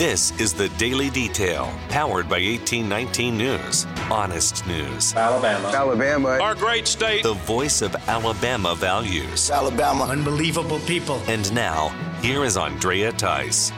This is the Daily Detail, powered by 1819 News. Honest news. Alabama. Alabama. Our great state. The voice of Alabama values. Alabama. Unbelievable people. And now, here is Andrea Tice.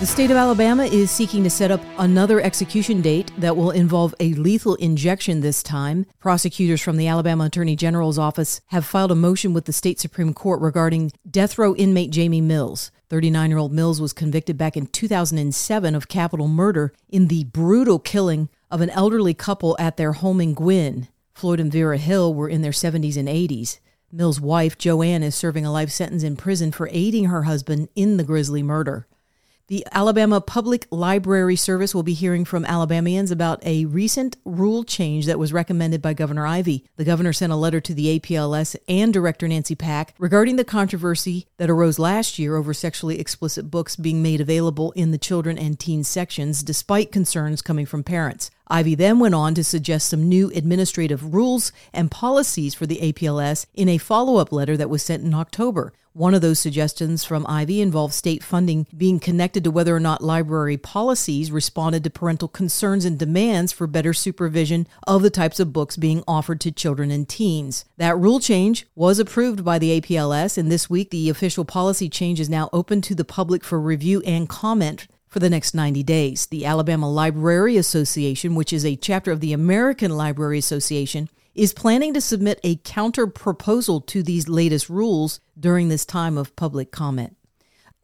The state of Alabama is seeking to set up another execution date that will involve a lethal injection this time. Prosecutors from the Alabama Attorney General's office have filed a motion with the state Supreme Court regarding death row inmate Jamie Mills. 39 year old Mills was convicted back in 2007 of capital murder in the brutal killing of an elderly couple at their home in Guin. Floyd and Vera Hill were in their 70s and 80s. Mills' wife, Joanne, is serving a life sentence in prison for aiding her husband in the grisly murder. The Alabama Public Library Service will be hearing from Alabamians about a recent rule change that was recommended by Governor Ivey. The governor sent a letter to the APLS and Director Nancy Pack regarding the controversy that arose last year over sexually explicit books being made available in the children and teens sections, despite concerns coming from parents. Ivey then went on to suggest some new administrative rules and policies for the APLS in a follow up letter that was sent in October. One of those suggestions from Ivey involved state funding being connected to whether or not library policies responded to parental concerns and demands for better supervision of the types of books being offered to children and teens. That rule change was approved by the APLS, and this week the official policy change is now open to the public for review and comment for the next 90 days. The Alabama Library Association, which is a chapter of the American Library Association, is planning to submit a counter proposal to these latest rules during this time of public comment.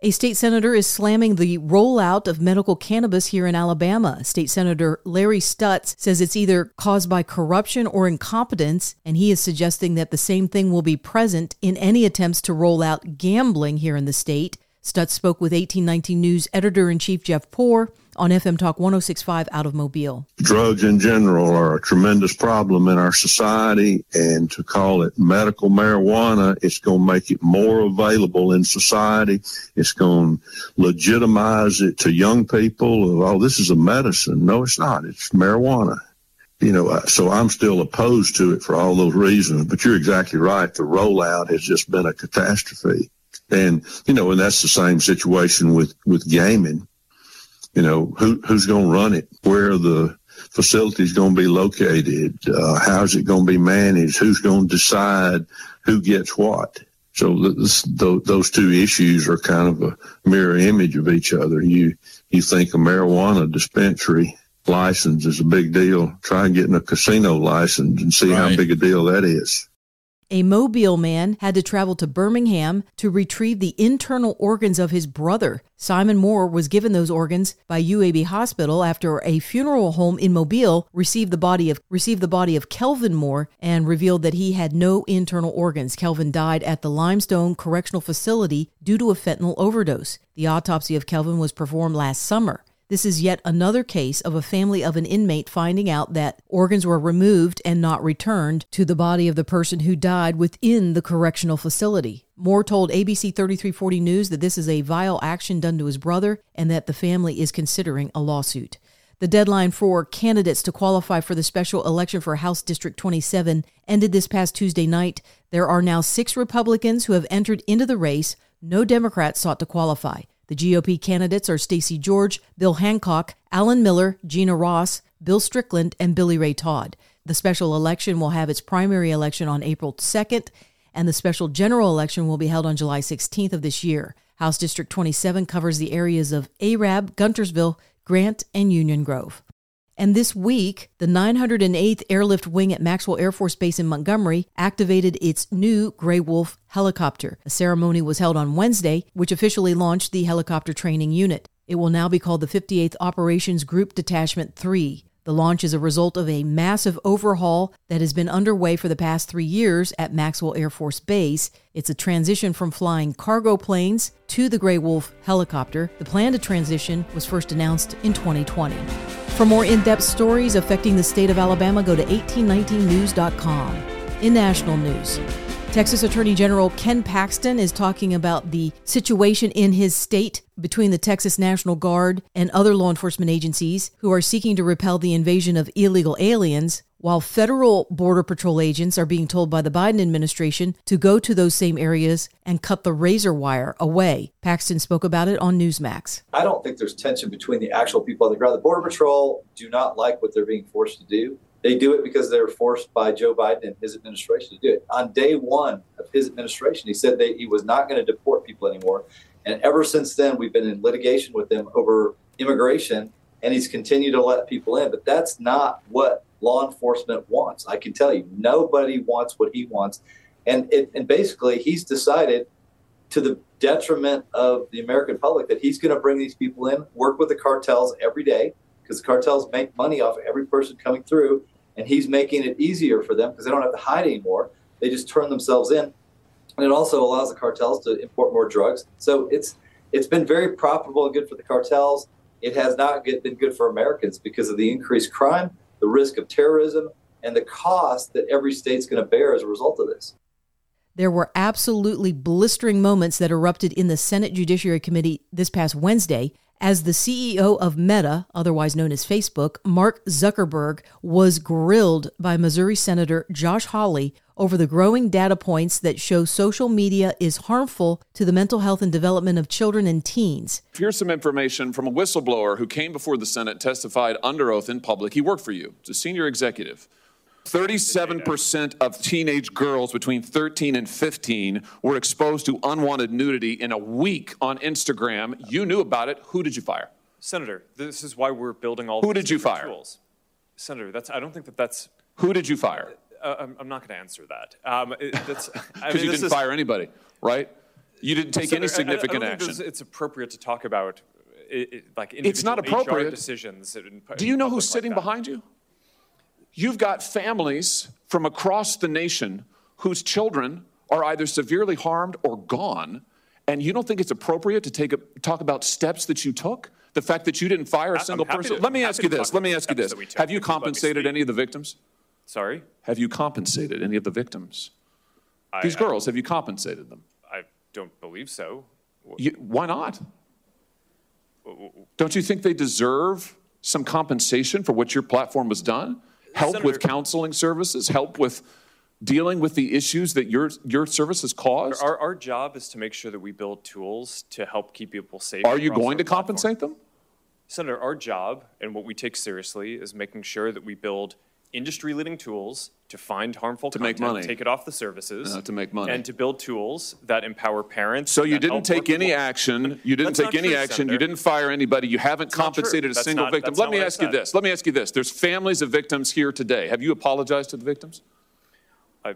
A state senator is slamming the rollout of medical cannabis here in Alabama. State Senator Larry Stutts says it's either caused by corruption or incompetence, and he is suggesting that the same thing will be present in any attempts to roll out gambling here in the state. Stutts spoke with 1819 News editor in chief Jeff Poor on FM Talk 1065 out of Mobile. Drugs in general are a tremendous problem in our society, and to call it medical marijuana, it's going to make it more available in society. It's going to legitimize it to young people. Oh, this is a medicine. No, it's not. It's marijuana you know, uh, so I'm still opposed to it for all those reasons. But you're exactly right. The rollout has just been a catastrophe. And, you know, and that's the same situation with, with gaming. You know, who, who's going to run it? Where are the facilities going to be located? Uh, how's it going to be managed? Who's going to decide who gets what? So this, those two issues are kind of a mirror image of each other. You, you think a marijuana dispensary license is a big deal. Try getting a casino license and see right. how big a deal that is. A Mobile man had to travel to Birmingham to retrieve the internal organs of his brother. Simon Moore was given those organs by UAB Hospital after a funeral home in Mobile received the body of received the body of Kelvin Moore and revealed that he had no internal organs. Kelvin died at the Limestone Correctional Facility due to a fentanyl overdose. The autopsy of Kelvin was performed last summer. This is yet another case of a family of an inmate finding out that organs were removed and not returned to the body of the person who died within the correctional facility. Moore told ABC 3340 News that this is a vile action done to his brother and that the family is considering a lawsuit. The deadline for candidates to qualify for the special election for House District 27 ended this past Tuesday night. There are now six Republicans who have entered into the race. No Democrats sought to qualify. The GOP candidates are Stacey George, Bill Hancock, Alan Miller, Jeana Ross, Bill Strickland, and Billy Ray Todd. The special election will have its primary election on April 2nd, and the special general election will be held on July 16th of this year. House District 27 covers the areas of Arab, Guntersville, Grant, and Union Grove. And this week, the 908th Airlift Wing at Maxwell Air Force Base in Montgomery activated its new Grey Wolf helicopter. A ceremony was held on Wednesday, which officially launched the helicopter training unit. It will now be called the 58th Operations Group Detachment 3. The launch is a result of a massive overhaul that has been underway for the past three years at Maxwell Air Force Base. It's a transition from flying cargo planes to the Grey Wolf helicopter. The plan to transition was first announced in 2020. For more in depth stories affecting the state of Alabama, go to 1819news.com. In national news, Texas Attorney General Ken Paxton is talking about the situation in his state between the Texas National Guard and other law enforcement agencies who are seeking to repel the invasion of illegal aliens. while federal Border Patrol agents are being told by the Biden administration to go to those same areas and cut the razor wire away. Paxton spoke about it on Newsmax. I don't think there's tension between the actual people on the ground. The Border Patrol do not like what they're being forced to do. They do it because they're forced by Joe Biden and his administration to do it. On day one of his administration, he said that he was not going to deport people anymore. And ever since then, we've been in litigation with them over immigration, and he's continued to let people in. But that's not what law enforcement wants. I can tell you, nobody wants what he wants. And, it, and basically, he's decided to the detriment of the American public that he's going to bring these people in, work with the cartels every day, because the cartels make money off of every person coming through, and he's making it easier for them because they don't have to hide anymore. They just turn themselves in, and it also allows the cartels to import more drugs. So it's it's been very profitable and good for the cartels. It has not been good for Americans because of the increased crime the risk of terrorism, and the cost that every state's going to bear as a result of this. There were absolutely blistering moments that erupted in the Senate Judiciary Committee this past Wednesday as the CEO of Meta, otherwise known as Facebook, Mark Zuckerberg, was grilled by Missouri Senator Josh Hawley over the growing data points that show social media is harmful to the mental health and development of children and teens. Here's some information from a whistleblower who came before the Senate, testified under oath in public. He worked for you, it's a senior executive. 37% of teenage girls between 13 and 15 were exposed to unwanted nudity in a week on Instagram. You knew about it. Who did you fire? Senator, this is why we're building all Who did you fire? Tools. Senator, that's I don't think that that's Who did you fire? Uh, I'm, I'm, not going to answer that. Um, because you didn't is, fire anybody, right? You didn't take Senator, any significant I, I action. It's appropriate to talk about it, it, like it's not appropriate HR decisions. Do you know who's sitting like behind you? You've got families from across the nation whose children are either severely harmed or gone, and you don't think it's appropriate to take a, talk about steps that you took? The fact that you didn't fire a single person? To, let me ask you this. Let me ask you this. Have you compensated any of the victims? Sorry? Have you compensated any of the victims? I, These girls, I, have you compensated them? I don't believe so. You, why not? Don't you think they deserve some compensation for what your platform has done? Help Senator, with counseling services, help with dealing with the issues that your your service has caused? Our, our job is to make sure that we build tools to help keep people safe. Are you going to platform. compensate them? Senator, our job and what we take seriously is making sure that we build industry-leading tools to find harmful to content, make money, take it off the services, uh, to make money, and to build tools that empower parents. So you didn't take any action. You didn't take any true, action. Senator. You didn't fire anybody. You haven't that's compensated a that's single not, victim. Let me ask you this. Let me ask you this. There's families of victims here today. Have you apologized to the victims? I,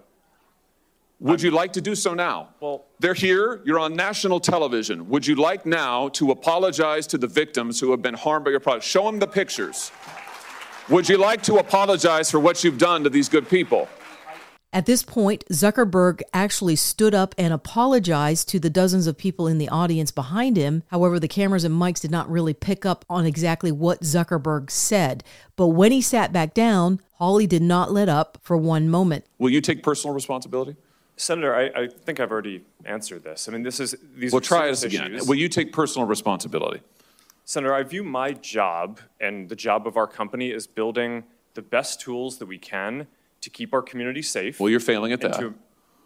Would I'm, you like to do so now? Well, they're here. You're on national television. Would you like now to apologize to the victims who have been harmed by your product? Show them the pictures. Would you like to apologize for what you've done to these good people? At this point, Zuckerberg actually stood up and apologized to the dozens of people in the audience behind him. However, the cameras and mics did not really pick up on exactly what Zuckerberg said. But when he sat back down, Hawley did not let up for one moment. Will you take personal responsibility? Senator, I, I think I've already answered this. I mean, this is these. We'll try this again. Will you take personal responsibility? Senator, I view my job and the job of our company as building the best tools that we can to keep our community safe. Well, you're failing at that. To,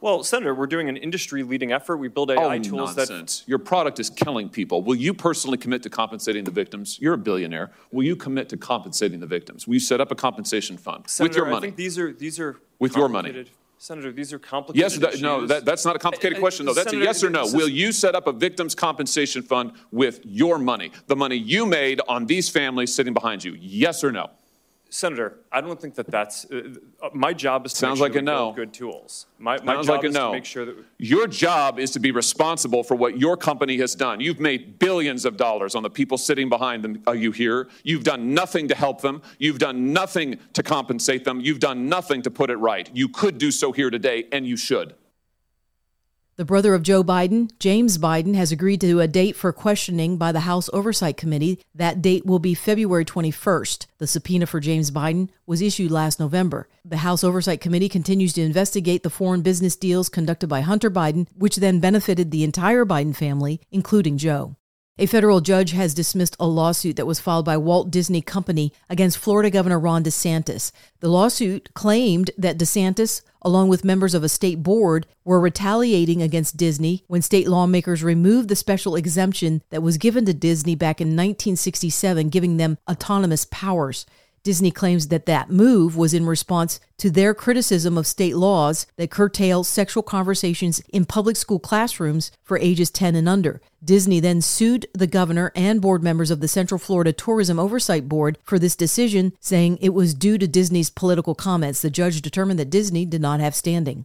well, Senator, we're doing an industry-leading effort. We build AI oh, tools that oh, tools nonsense. that your product is killing people. Will you personally commit to compensating the victims? You're a billionaire. Will you commit to compensating the victims? Will you set up a compensation fund Senator, with your money? I think these are these are with your money. Senator, these are complicated yes, that, no, that, that's not a complicated uh, question, though. That's Senator, a yes or no. Will you set up a victims' compensation fund with your money, the money you made on these families sitting behind you? Yes or no? Senator, I don't think that that's uh, my job is to Sounds make like a no. good tools. My, my job like a is no. to make sure that your job is to be responsible for what your company has done. You've made billions of dollars on the people sitting behind them. Are you here? You've done nothing to help them. You've done nothing to compensate them. You've done nothing to put it right. You could do so here today, and you should. The brother of Joe Biden, James Biden, has agreed to a date for questioning by the House Oversight Committee. That date will be February 21st. The subpoena for James Biden was issued last November. The House Oversight Committee continues to investigate the foreign business deals conducted by Hunter Biden, which then benefited the entire Biden family, including Joe. A federal judge has dismissed a lawsuit that was filed by Walt Disney Company against Florida Governor Ron DeSantis. The lawsuit claimed that DeSantis, along with members of a state board, were retaliating against Disney when state lawmakers removed the special exemption that was given to Disney back in 1967, giving them autonomous powers. Disney claims that that move was in response to their criticism of state laws that curtail sexual conversations in public school classrooms for ages 10 and under. Disney then sued the governor and board members of the Central Florida Tourism Oversight Board for this decision, saying it was due to Disney's political comments. The judge determined that Disney did not have standing.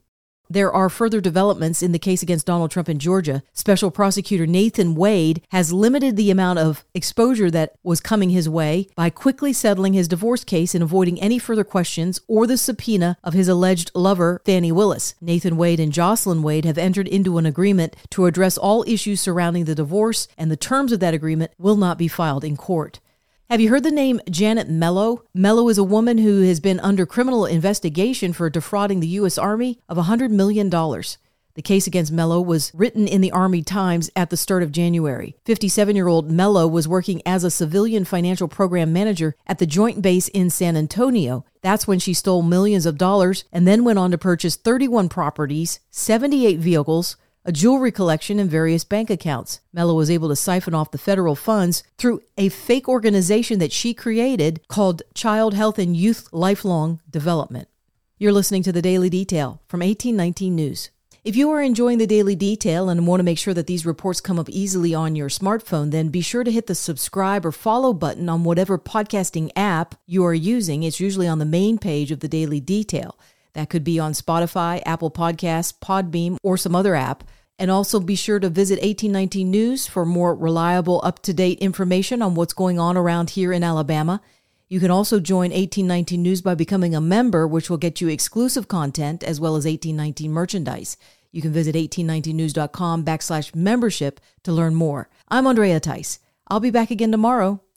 There are further developments in the case against Donald Trump in Georgia. Special prosecutor Nathan Wade has limited the amount of exposure that was coming his way by quickly settling his divorce case and avoiding any further questions or the subpoena of his alleged lover, Fani Willis. Nathan Wade and Joycelyn Wade have entered into an agreement to address all issues surrounding the divorce, and the terms of that agreement will not be filed in court. Have you heard the name Janet Mello? Mello is a woman who has been under criminal investigation for defrauding the U.S. Army of $100 million. The case against Mello was written in the Army Times at the start of January. 57 year old Mello was working as a civilian financial program manager at the Joint Base in San Antonio. That's when she stole millions of dollars and then went on to purchase 31 properties, 78 vehicles, a jewelry collection, and various bank accounts. Mello was able to siphon off the federal funds through a fake organization that she created called Child Health and Youth Lifelong Development. You're listening to the Daily Detail from 1819 News. If you are enjoying the Daily Detail and want to make sure that these reports come up easily on your smartphone, then be sure to hit the subscribe or follow button on whatever podcasting app you are using. It's usually on the main page of the Daily Detail. That could be on Spotify, Apple Podcasts, Podbean, or some other app. And also be sure to visit 1819 News for more reliable, up to date information on what's going on around here in Alabama. You can also join 1819 News by becoming a member, which will get you exclusive content as well as 1819 merchandise. You can visit 1819news.com backslash membership to learn more. I'm Andrea Tice. I'll be back again tomorrow.